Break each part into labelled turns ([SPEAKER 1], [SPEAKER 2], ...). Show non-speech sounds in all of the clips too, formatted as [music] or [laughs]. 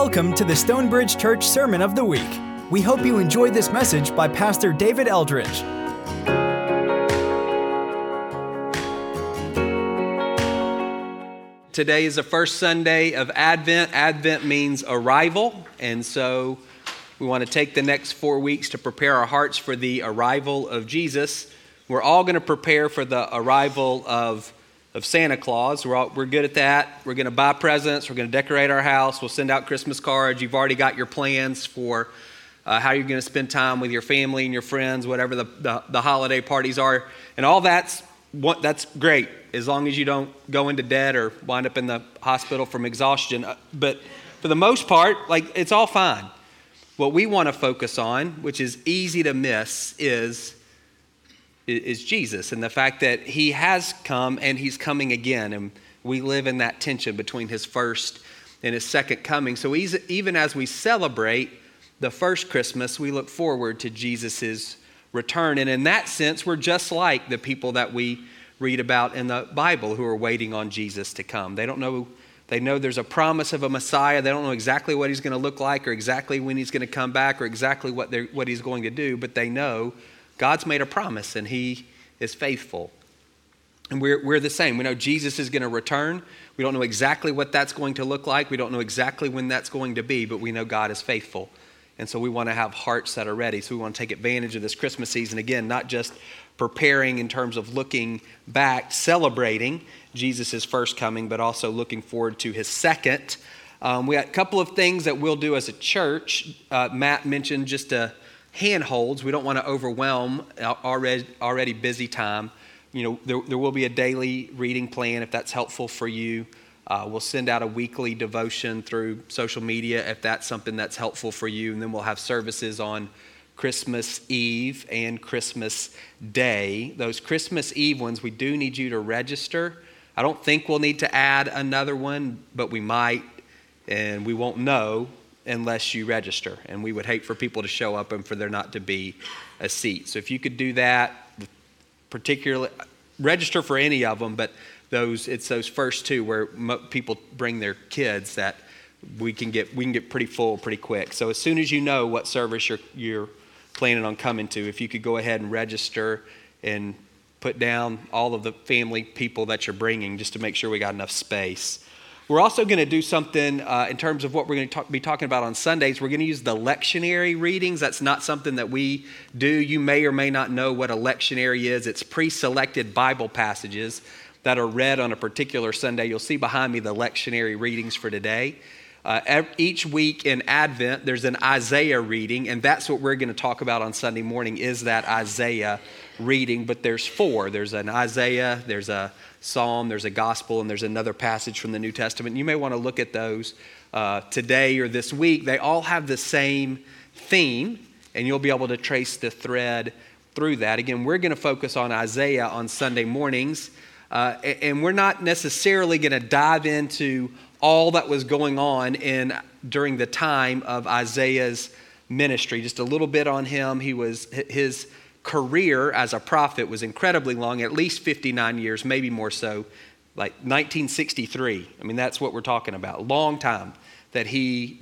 [SPEAKER 1] Welcome to the Stonebridge Church Sermon of the Week. We hope you enjoy this message by Pastor David Eldridge.
[SPEAKER 2] Today is the first Sunday of Advent. Advent means arrival, and so we want to take the next four weeks to prepare our hearts for the arrival of Jesus. We're all going to prepare for the arrival of of Santa Claus. We're, all, we're good at that. We're going to buy presents. We're going to decorate our house. We'll send out Christmas cards. You've already got your plans for uh, how you're going to spend time with your family and your friends, whatever the, the, the holiday parties are. And all that's, what, that's great as long as you don't go into debt or wind up in the hospital from exhaustion. Uh, but for the most part, like it's all fine. What we want to focus on, which is easy to miss, is is Jesus and the fact that he has come and he's coming again. And we live in that tension between his first and his second coming. So even as we celebrate the first Christmas, we look forward to Jesus' return. And in that sense, we're just like the people that we read about in the Bible who are waiting on Jesus to come. They don't know. They know there's a promise of a Messiah. They don't know exactly what he's going to look like or exactly when he's going to come back or exactly what, what he's going to do, but they know God's made a promise and He is faithful. And we're, we're the same. We know Jesus is going to return. We don't know exactly what that's going to look like. We don't know exactly when that's going to be, but we know God is faithful. And so we want to have hearts that are ready. So we want to take advantage of this Christmas season again, not just preparing in terms of looking back, celebrating Jesus' first coming, but also looking forward to his second. Um, we got a couple of things that we'll do as a church. Uh, Matt mentioned just a handholds. We don't want to overwhelm already, already busy time. You know, there, there will be a daily reading plan if that's helpful for you. Uh, we'll send out a weekly devotion through social media if that's something that's helpful for you. And then we'll have services on Christmas Eve and Christmas Day. Those Christmas Eve ones, we do need you to register. I don't think we'll need to add another one, but we might, and we won't know unless you register. And we would hate for people to show up and for there not to be a seat. So if you could do that, particularly register for any of them, but those it's those first two where people bring their kids that we can get we can get pretty full pretty quick. So as soon as you know what service you're you're planning on coming to, if you could go ahead and register and put down all of the family people that you're bringing just to make sure we got enough space. We're also going to do something uh, in terms of what we're going to talk, be talking about on Sundays. We're going to use the lectionary readings. That's not something that we do. You may or may not know what a lectionary is. It's pre selected Bible passages that are read on a particular Sunday. You'll see behind me the lectionary readings for today. Uh, each week in Advent, there's an Isaiah reading, and that's what we're going to talk about on Sunday morning is that Isaiah reading. But there's four. There's an Isaiah, there's a psalm, there's a gospel, and there's another passage from the New Testament. You may want to look at those uh, today or this week. They all have the same theme, and you'll be able to trace the thread through that. Again, we're going to focus on Isaiah on Sunday mornings, uh, and we're not necessarily going to dive into all that was going on in during the time of Isaiah's ministry. Just a little bit on him. He was his career as a prophet was incredibly long, at least 59 years, maybe more so, like 1963. I mean, that's what we're talking about. Long time that he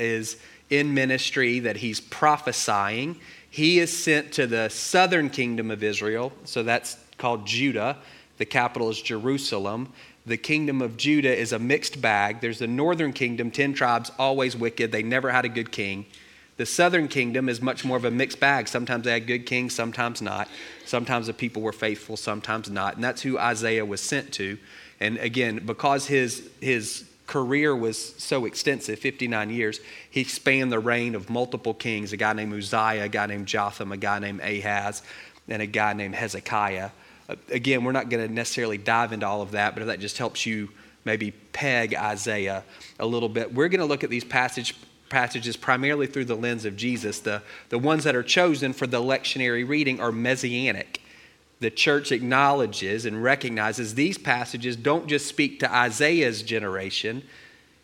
[SPEAKER 2] is in ministry, that he's prophesying. He is sent to the southern kingdom of Israel, so that's called Judah. The capital is Jerusalem. The kingdom of Judah is a mixed bag. There's the northern kingdom, 10 tribes, always wicked. They never had a good king. The southern kingdom is much more of a mixed bag. Sometimes they had good kings, sometimes not. Sometimes the people were faithful, sometimes not. And that's who Isaiah was sent to. And again, because his, his career was so extensive 59 years he spanned the reign of multiple kings a guy named uzziah a guy named jotham a guy named ahaz and a guy named hezekiah uh, again we're not going to necessarily dive into all of that but if that just helps you maybe peg isaiah a little bit we're going to look at these passage passages primarily through the lens of Jesus. The, the ones that are chosen for the lectionary reading are messianic. The church acknowledges and recognizes these passages don't just speak to Isaiah's generation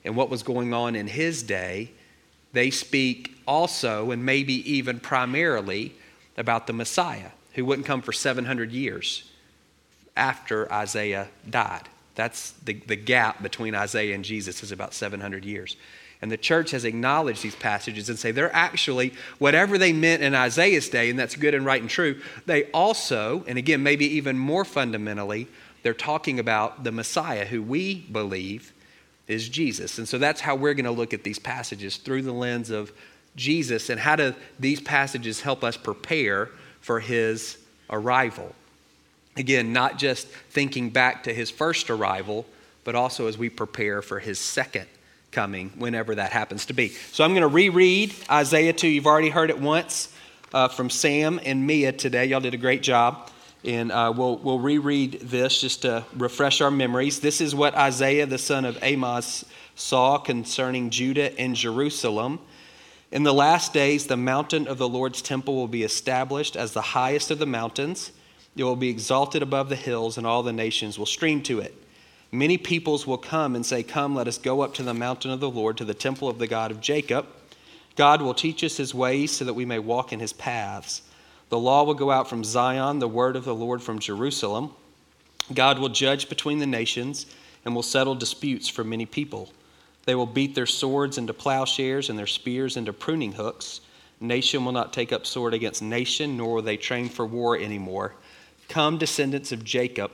[SPEAKER 2] and what was going on in his day, they speak also and maybe even primarily about the Messiah who wouldn't come for 700 years after Isaiah died. That's the, the gap between Isaiah and Jesus is about 700 years. And the church has acknowledged these passages and say they're actually, whatever they meant in Isaiah's day, and that's good and right and true, they also, and again, maybe even more fundamentally, they're talking about the Messiah who we believe is Jesus. And so that's how we're going to look at these passages through the lens of Jesus and how do these passages help us prepare for his arrival. Again, not just thinking back to his first arrival, but also as we prepare for his second coming, whenever that happens to be. So I'm going to reread Isaiah 2. You've already heard it once uh, from Sam and Mia today. Y'all did a great job. And uh, we'll, we'll reread this just to refresh our memories. This is what Isaiah, the son of Amos, saw concerning Judah and Jerusalem. In the last days, the mountain of the Lord's temple will be established as the highest of the mountains. It will be exalted above the hills, and all the nations will stream to it. Many peoples will come and say, Come, let us go up to the mountain of the Lord, to the temple of the God of Jacob. God will teach us his ways so that we may walk in his paths. The law will go out from Zion, the word of the Lord from Jerusalem. God will judge between the nations and will settle disputes for many people. They will beat their swords into plowshares and their spears into pruning hooks. Nation will not take up sword against nation, nor will they train for war anymore. Come, descendants of Jacob,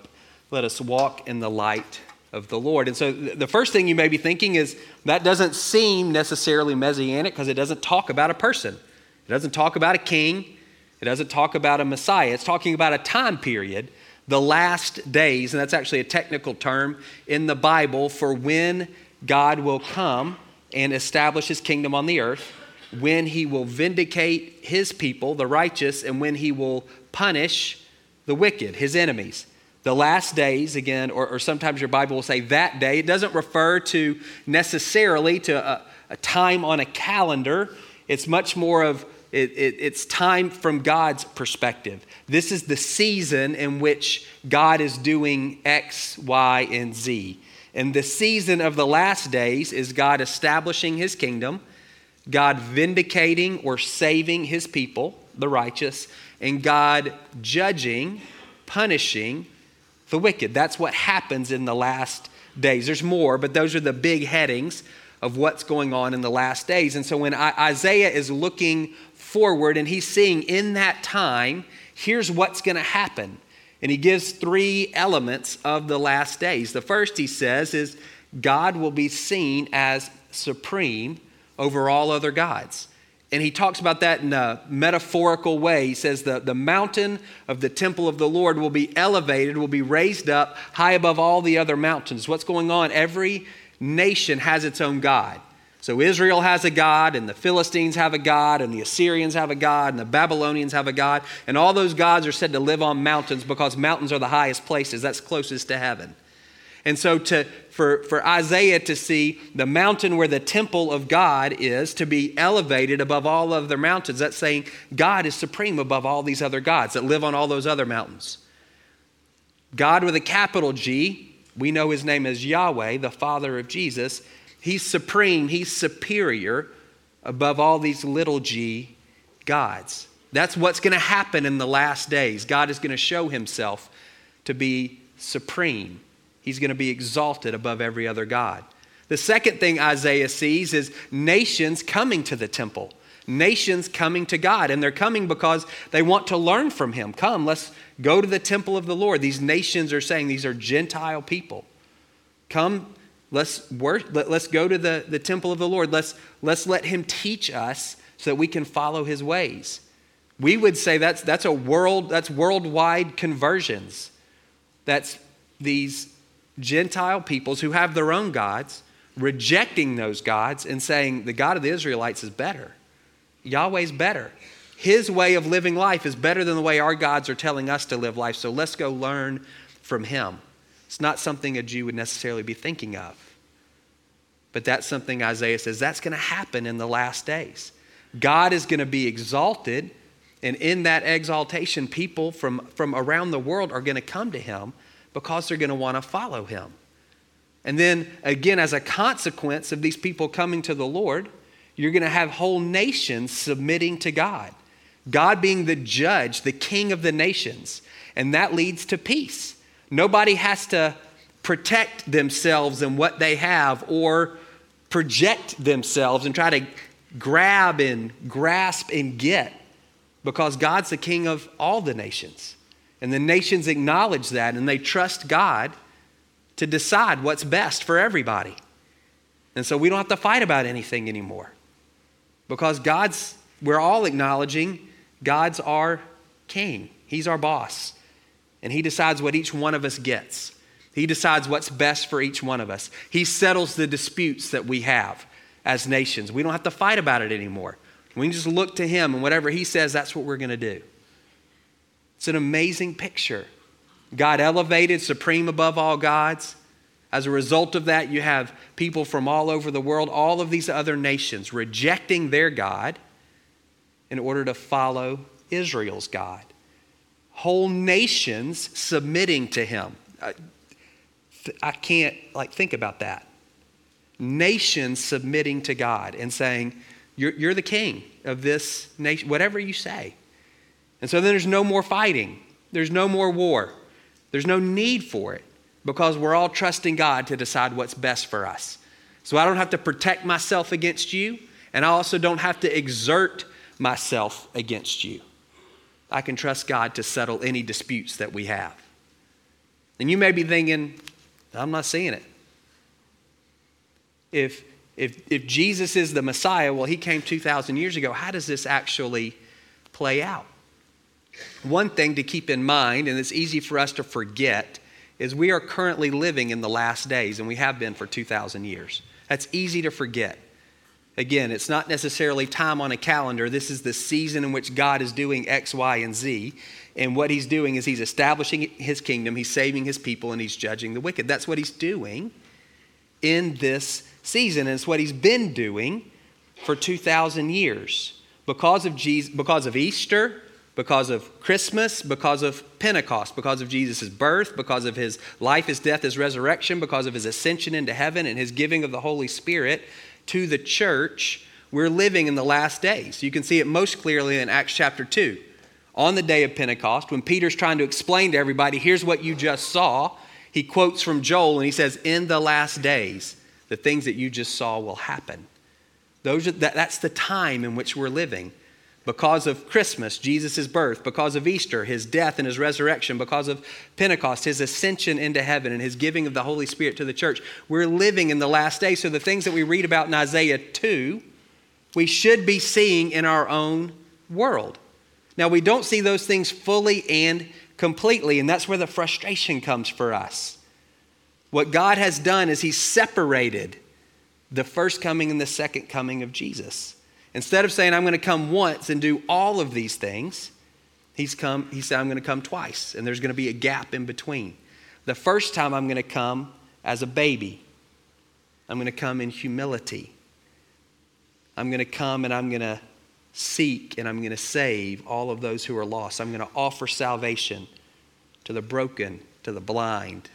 [SPEAKER 2] let us walk in the light of the Lord. And so the first thing you may be thinking is that doesn't seem necessarily messianic because it doesn't talk about a person. It doesn't talk about a king. It doesn't talk about a Messiah. It's talking about a time period, the last days, and that's actually a technical term in the Bible for when God will come and establish his kingdom on the earth, when he will vindicate his people, the righteous, and when he will punish the wicked, his enemies the last days again or, or, sometimes your bible will say that day. It doesn't refer to necessarily to a, a time on a calendar. It's much more of it, it, it's time from god's perspective. This is the season in which god is doing x y and z. And the season of the last days is god establishing his kingdom god vindicating or saving his people the righteous and god judging punishing the wicked. That's what happens in the last days. There's more, but those are the big headings of what's going on in the last days. And so when Isaiah is looking forward and he's seeing in that time, here's what's going to happen. And he gives three elements of the last days. The first, he says, is God will be seen as supreme over all other gods. And he talks about that in a metaphorical way. He says the, the mountain of the temple of the Lord will be elevated, will be raised up high above all the other mountains. What's going on? Every nation has its own God. So Israel has a God, and the Philistines have a God, and the Assyrians have a God, and the Babylonians have a God. And all those gods are said to live on mountains because mountains are the highest places. That's closest to heaven. And so to, for, for Isaiah to see the mountain where the temple of God is to be elevated above all other mountains, that's saying God is supreme above all these other gods that live on all those other mountains. God with a capital G, we know his name is Yahweh, the Father of Jesus. He's supreme, he's superior above all these little g gods. That's what's going to happen in the last days. God is going to show himself to be supreme. He's going to be exalted above every other God. The second thing Isaiah sees is nations coming to the temple, nations coming to God. And they're coming because they want to learn from Him. Come, let's go to the temple of the Lord. These nations are saying these are Gentile people. Come, let's let, us go to the, the temple of the Lord. Let's, let's let Him teach us so that we can follow His ways. We would say that's, that's a world, that's worldwide conversions. That's these Gentile peoples who have their own gods, rejecting those gods and saying, the God of the Israelites is better. Yahweh's better. His way of living life is better than the way our gods are telling us to live life, so let's go learn from him. It's not something a Jew would necessarily be thinking of. But that's something Isaiah says that's going to happen in the last days. God is going to be exalted, and in that exaltation, people from, from around the world are going to come to him because they're going to want to follow him. And then, again, as a consequence of these people coming to the Lord, you're going to have whole nations submitting to God. God being the judge, the king of the nations. And that leads to peace. Nobody has to protect themselves and what they have or project themselves and try to grab and grasp and get because God's the king of all the nations. And the nations acknowledge that and they trust God to decide what's best for everybody. And so we don't have to fight about anything anymore because God's, we're all acknowledging God's our king, He's our boss, and He decides what each one of us gets. He decides what's best for each one of us. He settles the disputes that we have as nations. We don't have to fight about it anymore. We can just look to Him, and whatever He says, that's what we're going to do. It's an amazing picture. God elevated supreme above all gods. As a result of that, you have people from all over the world, all of these other nations, rejecting their God in order to follow Israel's God. Whole nations submitting to him. I, I can't like think about that. Nations submitting to God and saying, you're, you're the king of this nation, whatever you say. And so then there's no more fighting. There's no more war. There's no need for it because we're all trusting God to decide what's best for us. So I don't have to protect myself against you, and I also don't have to exert myself against you. I can trust God to settle any disputes that we have. And you may be thinking, I'm not seeing it. If, if, if Jesus is the Messiah, well, he came 2,000 years ago, how does this actually play out? One thing to keep in mind, and it's easy for us to forget, is we are currently living in the last days, and we have been for 2,000 years. That's easy to forget. Again, it's not necessarily time on a calendar. This is the season in which God is doing X, Y, and Z. And what he's doing is he's establishing his kingdom, he's saving his people, and he's judging the wicked. That's what he's doing in this season. And it's what he's been doing for 2,000 years. Because of, Jesus, because of Easter, because of Christmas, because of Pentecost, because of Jesus' birth, because of his life, his death, his resurrection, because of his ascension into heaven and his giving of the Holy Spirit to the church, we're living in the last days. You can see it most clearly in Acts chapter 2. On the day of Pentecost, when Peter's trying to explain to everybody, here's what you just saw, he quotes from Joel and he says, In the last days, the things that you just saw will happen. Those are, that, that's the time in which we're living because of Christmas, Jesus' birth, because of Easter, his death and his resurrection, because of Pentecost, his ascension into heaven, and his giving of the Holy Spirit to the church. We're living in the last days. So the things that we read about in Isaiah 2, we should be seeing in our own world. Now, we don't see those things fully and completely, and that's where the frustration comes for us. What God has done is He's separated the first coming and the second coming of Jesus. Instead of saying, I'm going to come once and do all of these things, he's come, he said, I'm going to come twice, and there's going to be a gap in between. The first time I'm going to come as a baby, I'm going to come in humility. I'm going to come and I'm going to seek and I'm going to save all of those who are lost. I'm going to offer salvation to the broken, to the blind,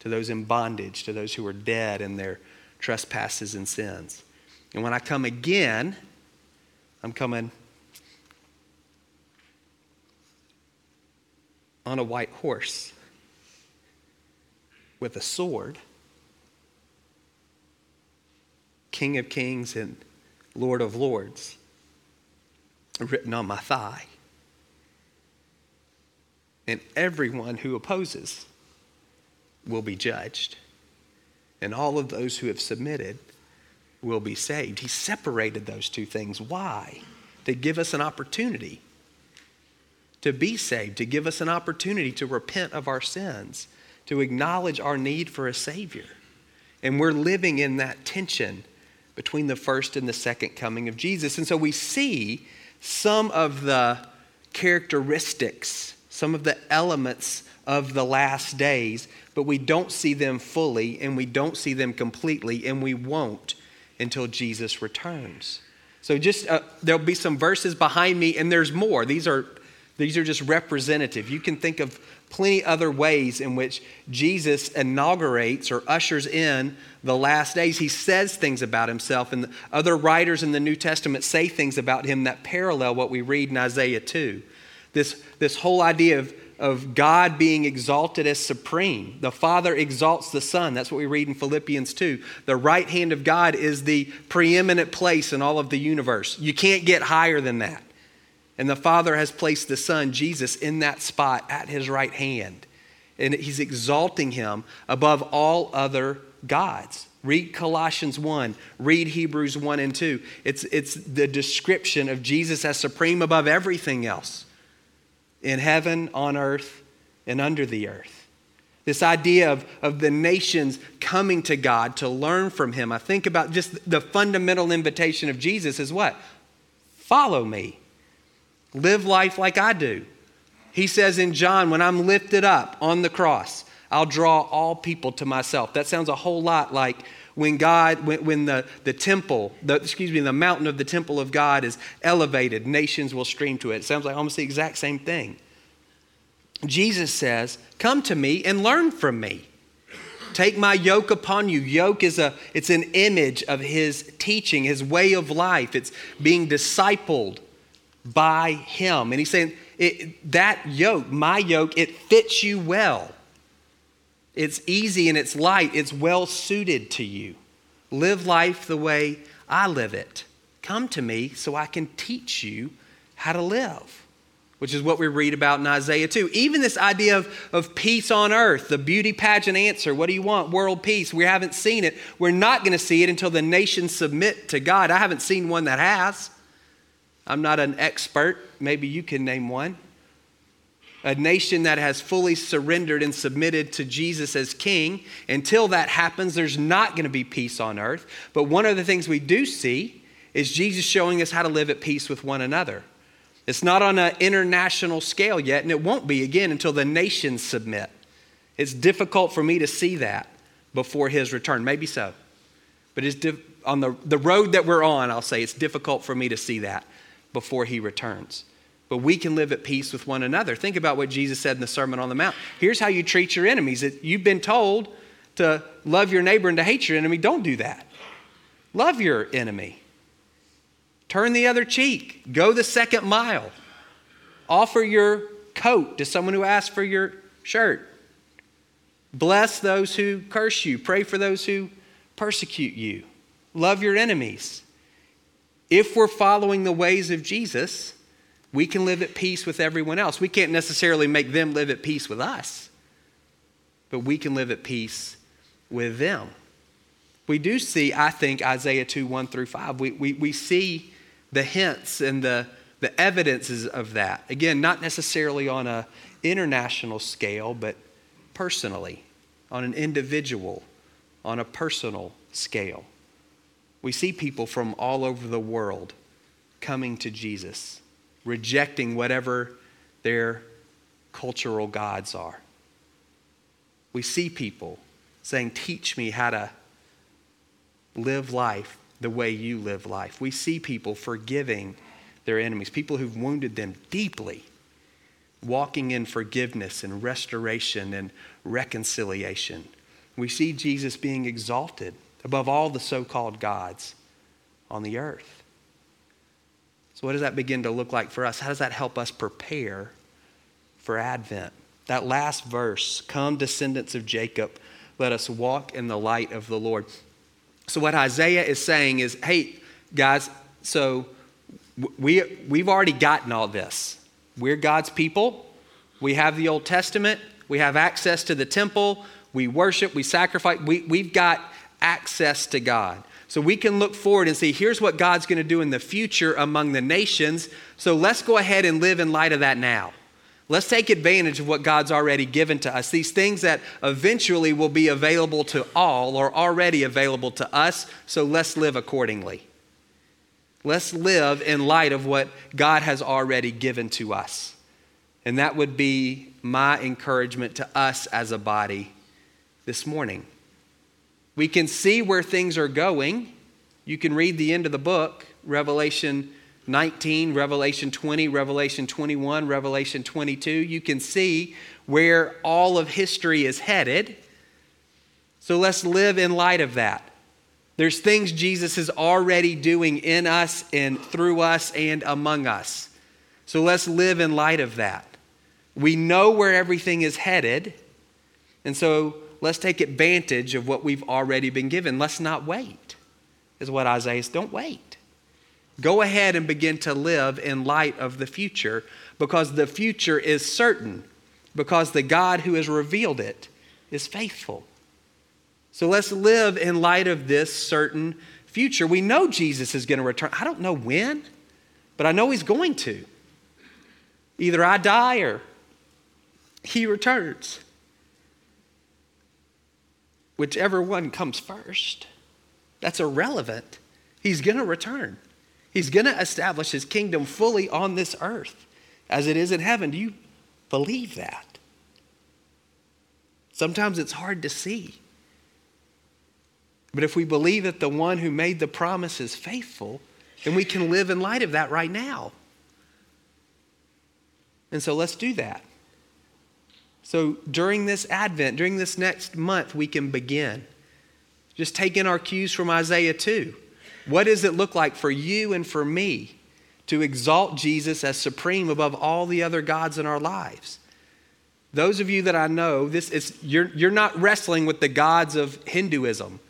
[SPEAKER 2] to those in bondage, to those who are dead in their trespasses and sins. And when I come again, I'm coming on a white horse with a sword, King of Kings and Lord of Lords, written on my thigh. And everyone who opposes will be judged. And all of those who have submitted will be saved. He separated those two things. Why? To give us an opportunity to be saved, to give us an opportunity to repent of our sins, to acknowledge our need for a Savior. And we're living in that tension between the first and the second coming of Jesus. And so we see some of the characteristics, some of the elements of the last days, but we don't see them fully and we don't see them completely, and we won't until Jesus returns. So just uh, there'll be some verses behind me, and there's more. These are these are just representative. You can think of plenty other ways in which Jesus inaugurates or ushers in the last days. He says things about himself, and other writers in the New Testament say things about him that parallel what we read in Isaiah 2. This, this whole idea of, of God being exalted as supreme. The Father exalts the Son. That's what we read in Philippians 2. The right hand of God is the preeminent place in all of the universe. You can't get higher than that. And the Father has placed the Son, Jesus, in that spot at his right hand. And he's exalting him above all other gods. Read Colossians 1, read Hebrews 1 and 2. It's, it's the description of Jesus as supreme above everything else in heaven, on earth, and under the earth. This idea of, of the nations coming to God to learn from Him. I think about just the fundamental invitation of Jesus is what? Follow me. Live life like I do. He says in John, when I'm lifted up on the cross, I'll draw all people to myself. That sounds a whole lot like when God, when, when the, the temple, the, excuse me, the mountain of the temple of God is elevated, nations will stream to it. It sounds like almost the exact same thing. Jesus says, Come to me and learn from me. Take my yoke upon you. Yoke is a it's an image of his teaching, his way of life. It's being discipled by him. And he's saying that yoke, my yoke, it fits you well. It's easy and it's light. It's well suited to you. Live life the way I live it. Come to me so I can teach you how to live, which is what we read about in Isaiah 2. Even this idea of, of peace on earth, the beauty pageant answer what do you want? World peace. We haven't seen it. We're not going to see it until the nations submit to God. I haven't seen one that has. I'm not an expert. Maybe you can name one a nation that has fully surrendered and submitted to Jesus as king. Until that happens, there's not going to be peace on earth. But one of the things we do see is Jesus showing us how to live at peace with one another. It's not on an international scale yet, and it won't be again until the nations submit. It's difficult for me to see that before his return. Maybe so. But it's on the, the road that we're on, I'll say it's difficult for me to see that before he returns but we can live at peace with one another. Think about what Jesus said in the Sermon on the Mount. Here's how you treat your enemies. You've been told to love your neighbor and to hate your enemy. Don't do that. Love your enemy. Turn the other cheek. Go the second mile. Offer your coat to someone who asks for your shirt. Bless those who curse you. Pray for those who persecute you. Love your enemies. If we're following the ways of Jesus, we can live at peace with everyone else. We can't necessarily make them live at peace with us, but we can live at peace with them. We do see, I think, Isaiah 2 1 through 5. We, we, we see the hints and the, the evidences of that. Again, not necessarily on an international scale, but personally, on an individual, on a personal scale. We see people from all over the world coming to Jesus rejecting whatever their cultural gods are. We see people saying, Teach me how to live life the way you live life. We see people forgiving their enemies, people who've wounded them deeply, walking in forgiveness and restoration and reconciliation. We see Jesus being exalted above all the so called gods on the earth. So, what does that begin to look like for us? How does that help us prepare for Advent? That last verse, come descendants of Jacob, let us walk in the light of the Lord. So, what Isaiah is saying is, hey, guys, so we, we've already gotten all this. We're God's people. We have the Old Testament. We have access to the temple. We worship. We sacrifice. We, we've got access to God. So we can look forward and see here's what God's going to do in the future among the nations. So let's go ahead and live in light of that now. Let's take advantage of what God's already given to us. These things that eventually will be available to all are already available to us, so let's live accordingly. Let's live in light of what God has already given to us. And that would be my encouragement to us as a body this morning. We can see where things are going. You can read the end of the book, Revelation 19, Revelation 20, Revelation 21, Revelation 22. You can see where all of history is headed. So let's live in light of that. There's things Jesus is already doing in us and through us and among us. So let's live in light of that. We know where everything is headed. And so let's take advantage of what we've already been given. Let's not wait, is what Isaiah says. Don't wait. Go ahead and begin to live in light of the future because the future is certain, because the God who has revealed it is faithful. So let's live in light of this certain future. We know Jesus is going to return. I don't know when, but I know he's going to. Either I die or he returns. Whichever one comes first, that's irrelevant. He's going to return. He's going to establish his kingdom fully on this earth as it is in heaven. Do you believe that? Sometimes it's hard to see. But if we believe that the one who made the promise is faithful, then we can live in light of that right now. And so let's do that. So during this Advent, during this next month, we can begin. Just taking our cues from Isaiah 2. What does it look like for you and for me to exalt Jesus as supreme above all the other gods in our lives? Those of you that I know, this is you're, you're not wrestling with the gods of Hinduism,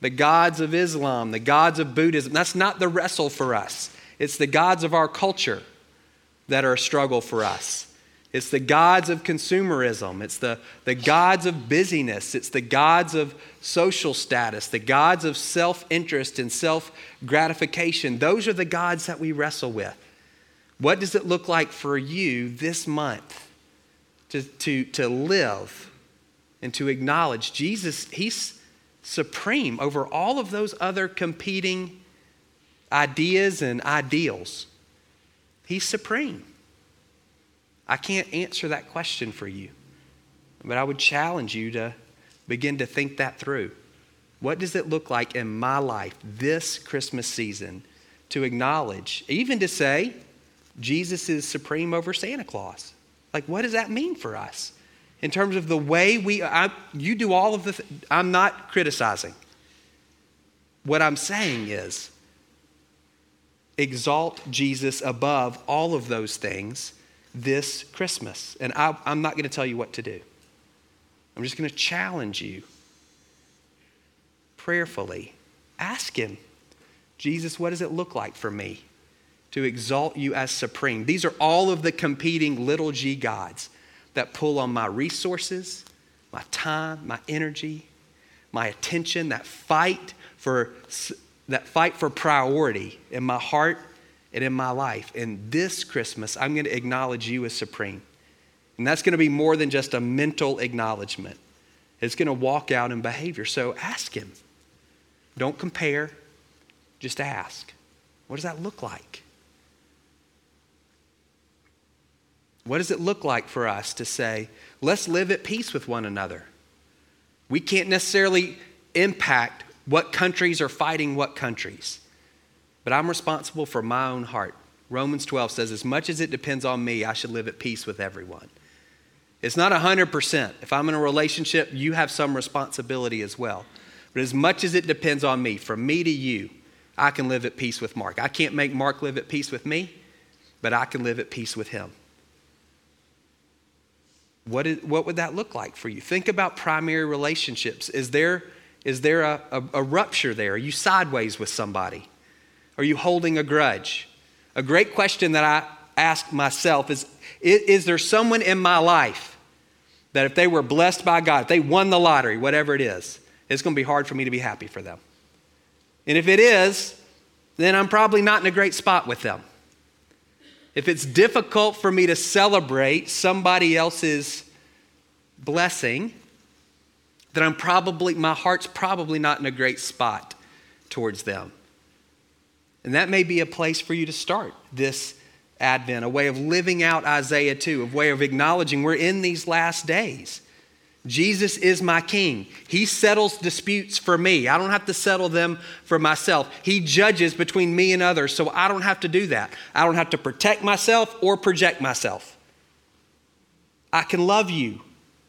[SPEAKER 2] the gods of Islam, the gods of Buddhism. That's not the wrestle for us. It's the gods of our culture that are a struggle for us. It's the gods of consumerism. It's the, the gods of busyness. It's the gods of social status, the gods of self interest and self gratification. Those are the gods that we wrestle with. What does it look like for you this month to, to, to live and to acknowledge Jesus? He's supreme over all of those other competing ideas and ideals. He's supreme. I can't answer that question for you, but I would challenge you to begin to think that through. What does it look like in my life this Christmas season to acknowledge, even to say, Jesus is supreme over Santa Claus? Like, what does that mean for us? In terms of the way we, I, you do all of the, th- I'm not criticizing. What I'm saying is, exalt Jesus above all of those things this Christmas. And I, am not going to tell you what to do. I'm just going to challenge you prayerfully. Ask Him, Jesus, what does it look like for me to exalt you as supreme? These are all of the competing little g gods that pull on my resources, my time, my energy, my attention, that fight for that fight for priority in my heart and in my life. And this Christmas, I'm going to acknowledge you as supreme. And that's going to be more than just a mental acknowledgement, it's going to walk out in behavior. So ask Him. Don't compare, just ask. What does that look like? What does it look like for us to say, let's live at peace with one another? We can't necessarily impact what countries are fighting what countries but I'm responsible for my own heart. Romans 12 says, As much as it depends on me, I should live at peace with everyone. It's not 100%. If I'm in a relationship, you have some responsibility as well. But as much as it depends on me, from me to you, I can live at peace with Mark. I can't make Mark live at peace with me, but I can live at peace with him. What, is, what would that look like for you? Think about primary relationships. Is there, is there a, a, a rupture there? Are you sideways with somebody? Are you holding a grudge? A great question that I ask myself is Is there someone in my life that if they were blessed by God, if they won the lottery, whatever it is, it's going to be hard for me to be happy for them? And if it is, then I'm probably not in a great spot with them. If it's difficult for me to celebrate somebody else's blessing, then I'm probably, my heart's probably not in a great spot towards them. And that may be a place for you to start this Advent, a way of living out Isaiah 2, a way of acknowledging we're in these last days. Jesus is my king. He settles disputes for me. I don't have to settle them for myself. He judges between me and others, so I don't have to do that. I don't have to protect myself or project myself. I can love you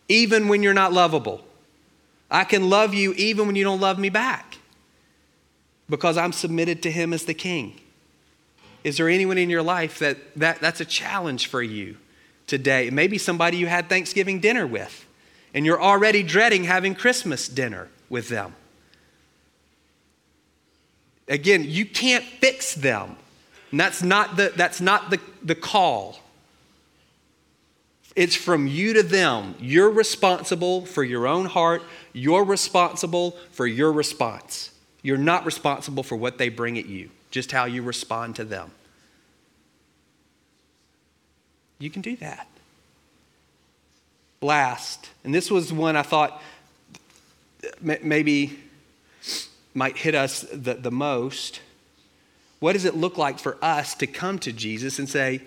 [SPEAKER 2] even when you're not lovable. I can love you even when you don't love me back because I'm submitted to him as the king. Is there anyone in your life that, that that's a challenge for you? today. Maybe somebody you had Thanksgiving dinner with, and you're already dreading having Christmas dinner with them. Again, you can't fix them. And that's not the, that's not the, the call. It's from you to them. You're responsible for your own heart. You're responsible for your response. You're not responsible for what they bring at you, just how you respond to them. You can do that. Last, and this was one I thought maybe might hit us the, the most. What does it look like for us to come to Jesus and say,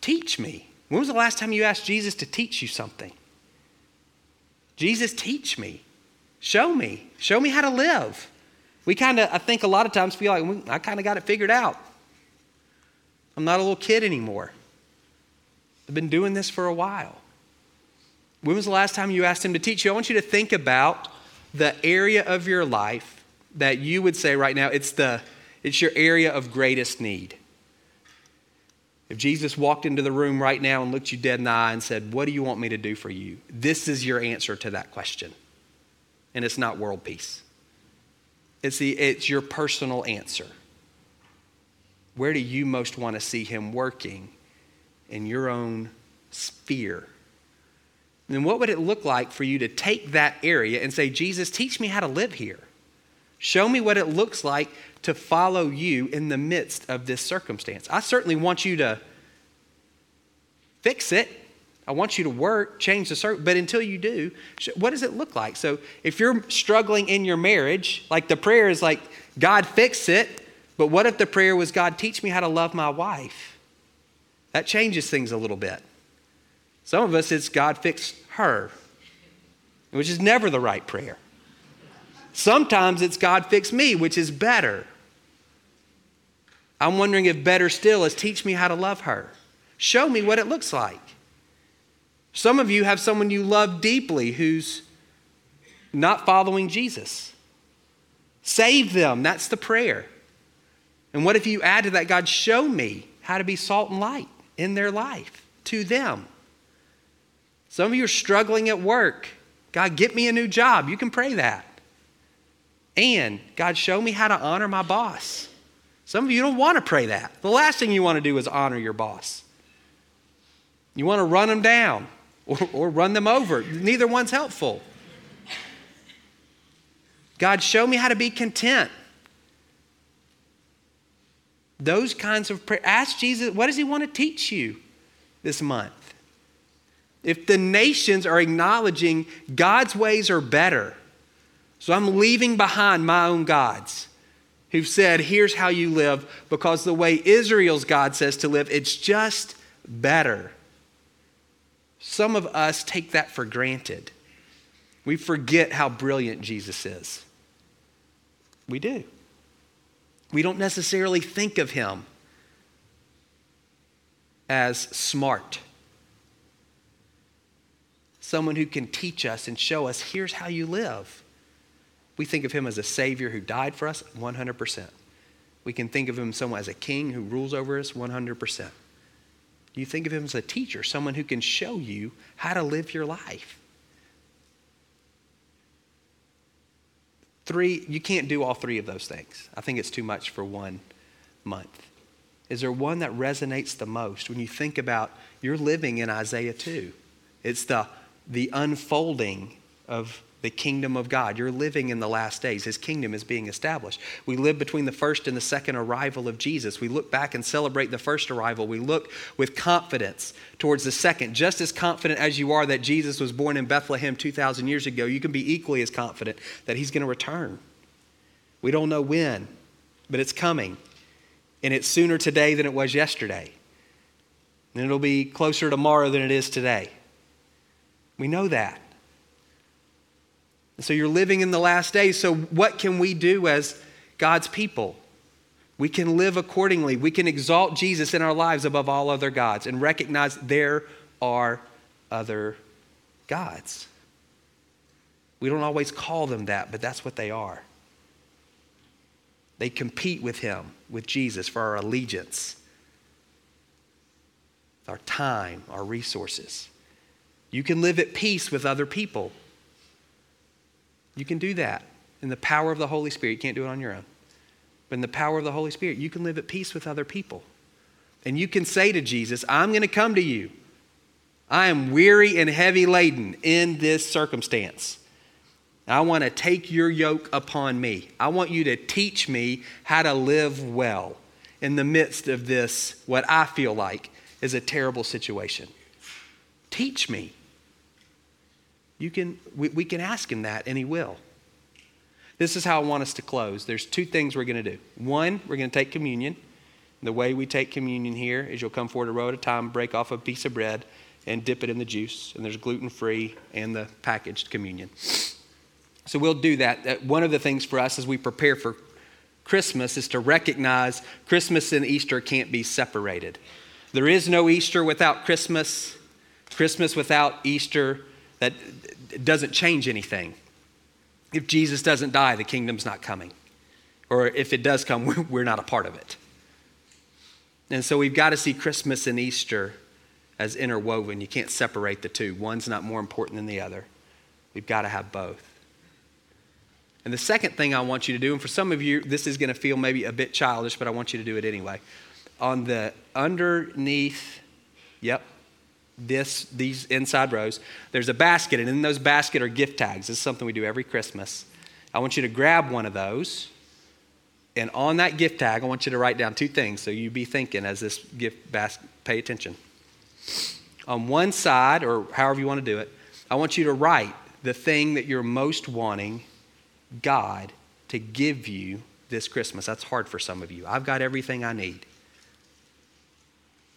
[SPEAKER 2] Teach me? When was the last time you asked Jesus to teach you something? Jesus, teach me. Show me. Show me how to live. We kind of, I think a lot of times feel like I kind of got it figured out. I'm not a little kid anymore. I've been doing this for a while. When was the last time you asked him to teach you? I want you to think about the area of your life that you would say right now it's the it's your area of greatest need. If Jesus walked into the room right now and looked you dead in the eye and said, What do you want me to do for you? This is your answer to that question. And it's not world peace, it's, your personal answer. Where do you most want to see him working in your own sphere? then what would it look like for you to take that area and say, Jesus, teach me how to live here? Show me what it looks like to follow you in the midst of this circumstance. I certainly want you to fix it. I want you to work, change the circle, but until you do, what does it look like? So if you're struggling in your marriage, like the prayer is like, God fix it, but what if the prayer was, God teach me how to love my wife? That changes things a little bit. Some of us, it's God fix her, which is never the right prayer. Sometimes it's God fix me, which is better. I'm wondering if better still is teach me how to love her. Show me what it looks like. Some of you have someone you love deeply who's not following Jesus. Save them. That's the prayer. And what if you add to that, God, show me how to be salt and light in their life to them? Some of you are struggling at work. God, get me a new job. You can pray that. And God, show me how to honor my boss. Some of you don't want to pray that. The last thing you want to do is honor your boss. You want to run them down or, or run them over. Neither one's helpful. God, show me how to be content. Those kinds of prayer. Ask Jesus, what does he want to teach you this month? If the nations are acknowledging God's ways are better, so I'm leaving behind my own gods who've said, here's how you live, because the way Israel's God says to live, it's just better. Some of us take that for granted. We forget how brilliant Jesus is. We do. We don't necessarily think of him as smart. Someone who can teach us and show us here's how you live. We think of him as a Savior who died for us 100%. We can think of him as a king who rules over us 100%. You think of him as a teacher, someone who can show you how to live your life. Three, you can't do all three of those things. I think it's too much for one month. Is there one that resonates the most when you think about you're living in Isaiah 2? It's the, the unfolding of the kingdom of God. You're living in the last days. His kingdom is being established. We live between the first and the second arrival of Jesus. We look back and celebrate the first arrival. We look with confidence towards the second. Just as confident as you are that Jesus was born in Bethlehem 2,000 years ago, you can be equally as confident that he's going to return. We don't know when, but it's coming. And it's sooner today than it was yesterday. And it'll be closer tomorrow than it is today. We know that. So you're living in the last days. So, what can we do as God's people? We can live accordingly. We can exalt Jesus in our lives above all other gods and recognize there are other gods. We don't always call them that, but that's what they are. They compete with Him, with Jesus, for our allegiance. our time, our resources. You can live at peace with other people. You can do that in the power of the Holy Spirit. You can't do it on your own. But in the power of the Holy Spirit, you can live at peace with other people. And you can say to Jesus, I'm going to come to you. I am weary and heavy laden in this circumstance. I want to take your yoke upon me. I want you to teach me how to live well in the midst of this, what I feel like is a terrible situation. Teach me. You can, we, we can ask him that, and he will. This is how I want us to close. There's two things we're going to do. One, we're going to take communion. The way we take communion here is you'll come forward a row at a time, break off a piece of bread, and dip it in the juice. And there's gluten free and the packaged communion. So we'll do that. Uh, one of the things for us as we prepare for Christmas is to recognize Christmas and Easter can't be separated. There is no Easter without Christmas, Christmas without Easter. That doesn't change anything. If Jesus doesn't die, the kingdom's not coming. Or if it does come, [laughs] we're not a part of it. And so we've got to see Christmas and Easter as interwoven. You can't separate the two. One's not more important than the other. We've got to have both. And the second thing I want you to do, and for some of you, this is going to feel maybe a bit childish, but I want you to do it anyway. On the underneath, yep, this these inside rows, there's a basket, and in those basket are gift tags. This is something we do every Christmas. I want you to grab one of those, and on that gift tag, I want you to write down two things. So you be thinking as this gift basket, pay attention. On one side, or however you want to do it, I want you to write the thing that you're most wanting God to give you this Christmas. That's hard for some of you. I've got everything I need.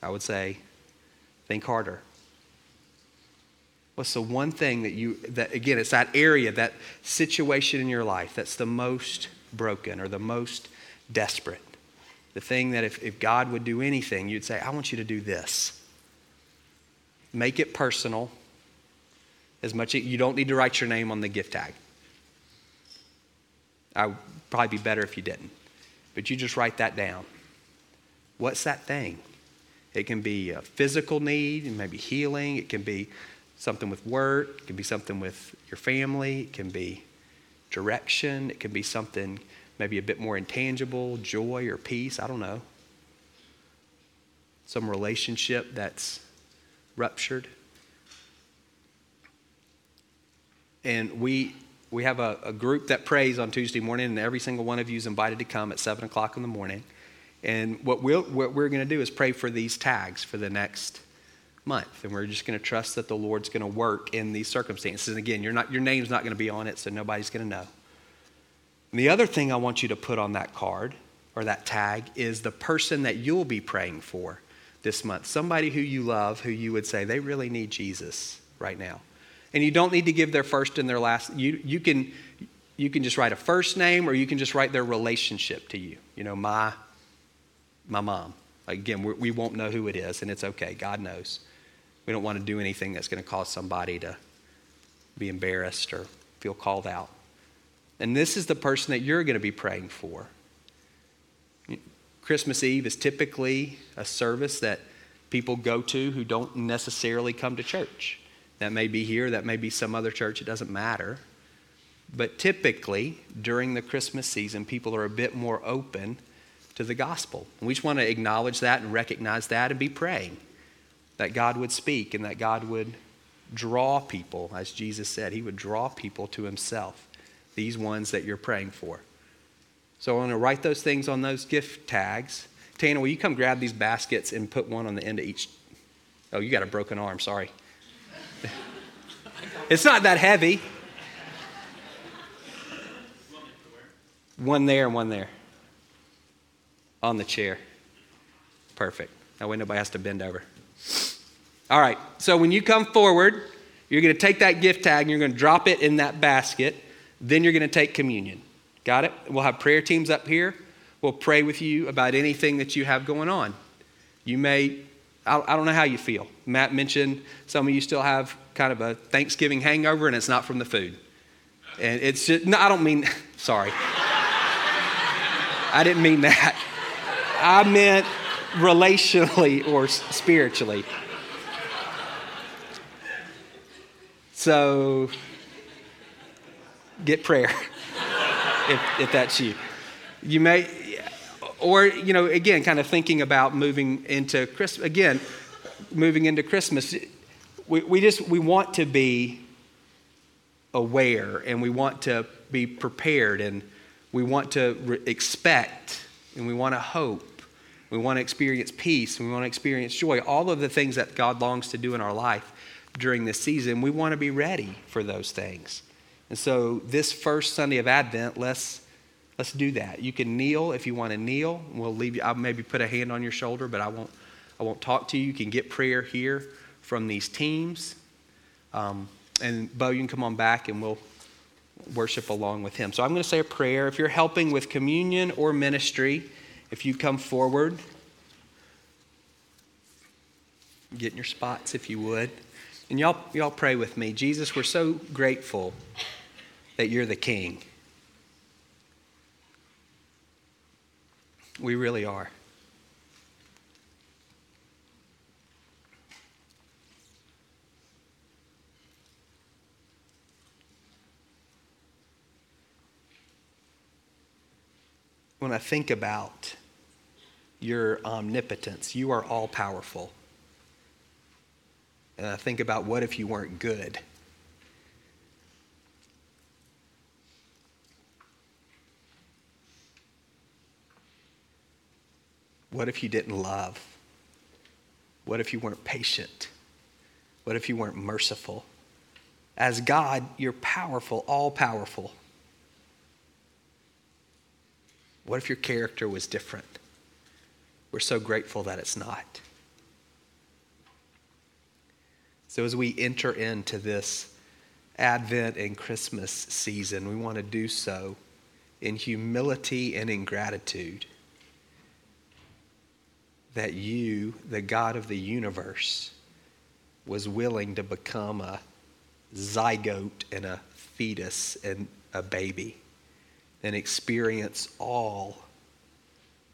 [SPEAKER 2] I would say, think harder. What's the one thing that you, that again, it's that area, that situation in your life that's the most broken or the most desperate? The thing that if, if God would do anything, you'd say, I want you to do this. Make it personal. As much as you don't need to write your name on the gift tag. I would probably be better if you didn't. But you just write that down. What's that thing? It can be a physical need, and maybe healing. It can be something with work. It can be something with your family. It can be direction. It can be something maybe a bit more intangible, joy or peace. I don't know. Some relationship that's ruptured. And we we have a, a, group that prays on Tuesday morning, and every single one of you is invited to come at 7 o'clock in the morning. And what, we we what we're going to do is pray for these tags for the next month. And we're just going to trust that the Lord's going to work in these circumstances. And again, not, your name's not going to be on it, so nobody's going to know. And the other thing I want you to put on that card or that tag is the person that you'll be praying for this month. Somebody who you love, who you would say, they really need Jesus right now. And you don't need to give their first and their last. You, you, can, you can just write a first name or you can just write their relationship to you. You know, my, my mom. Again, we, we won't know who it is, and it's okay. God knows. We don't want to do anything that's going to cause somebody to be embarrassed or feel called out. And this is the person that you're going to be praying for. Christmas Eve is typically a service that people go to who don't necessarily come to church. That may be here, that may be some other church, it doesn't matter. But typically, during the Christmas season, people are a bit more open to the gospel. And we just want to acknowledge that and recognize that and be praying that God would speak and that God would draw people, as Jesus said, He would draw people to Himself, these ones that you're praying for. So I want to write those things on those gift tags. Tana, will you come grab these baskets and put one on the end of each? Oh, you got a broken arm, sorry. [laughs] It's not that heavy. One there and one there. On the chair. Perfect. That way nobody has to bend over. All right, so when you come forward, you're going to take that gift tag and you're going to drop it in that basket. Then you're going to take communion. Got it? We'll have prayer teams up here. We'll pray with you about anything that you have going on. You may I, don't know how you feel. Matt mentioned some of you still have kind of a Thanksgiving hangover, and it's not from the food. And it's just, no, I don't mean, [laughs] sorry. I didn't mean that. I meant relationally or spiritually. So get prayer [laughs] if, if that's you. You may, or, you know, again, kind of thinking about moving into Christmas, again, moving into Christmas, we, we just, we want to be aware and we want to be prepared and we want to re- expect and we want to hope. We want to experience peace. We want to experience joy. All of the things that God longs to do in our life during this season, we want to be ready for those things. And so, this first Sunday of Advent, let's let's do that. You can kneel if you want to kneel. We'll leave you. I'll maybe put a hand on your shoulder, but I won't. I won't talk to you. You can get prayer here from these teams. Um, and Bo, you can come on back and we'll worship along with him. So I'm going to say a prayer. If you're helping with communion or ministry, if you come forward, get in your spots if you would. And y'all, y'all pray with me. Jesus, we're so grateful that you're the King. We really are. when I think about your omnipotence, you are all powerful. And I think about what if you weren't good? What if you didn't love? What if you weren't patient? What if you weren't merciful? As God, you're powerful, all powerful. What if your character was different? We're so grateful that it's not. So, as we enter into this Advent and Christmas season, we want to do so in humility and in gratitude that you, the God of the universe, was willing to become a zygote and a fetus and a baby and experience all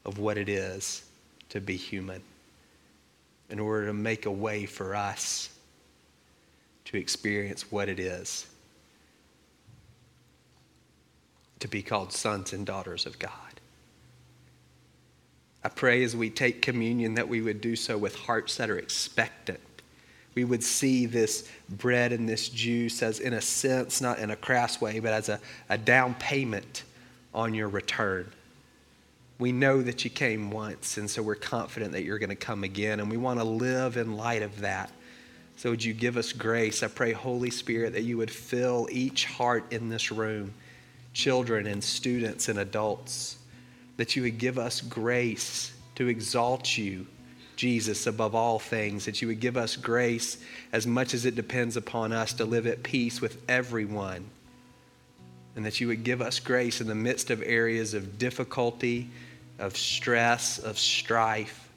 [SPEAKER 2] of what it is to be human in order to make a way for us experience what it is to be called sons and daughters of God. I pray as we take communion that we would do so with hearts that are expectant we would see this bread and this juice as, in a sense, not in a crass way, but as a, a down payment on your return. We know that you came once, and so we're confident that you're going to come again, and we want to live in light of that. So, would you give us grace? I pray, Holy Spirit, that you would fill each heart in this room, children and students and adults, that you would give us grace to exalt you, Jesus, above all things, that you would give us grace as much as it depends upon us to live at peace with everyone and that you would give us grace in the midst of areas of difficulty, of stress, of strife,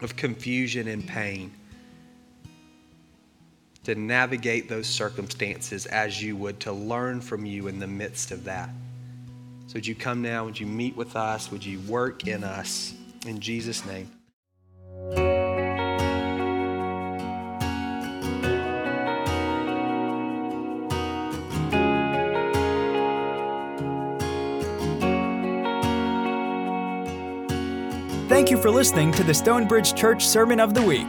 [SPEAKER 2] of confusion and pain, to navigate those circumstances as you would, to learn from you in the midst of that. So, would you come now? Would you meet with us? Would you work in us? In Jesus' name.
[SPEAKER 1] Thank you for listening to the Stonebridge Church Sermon of the Week.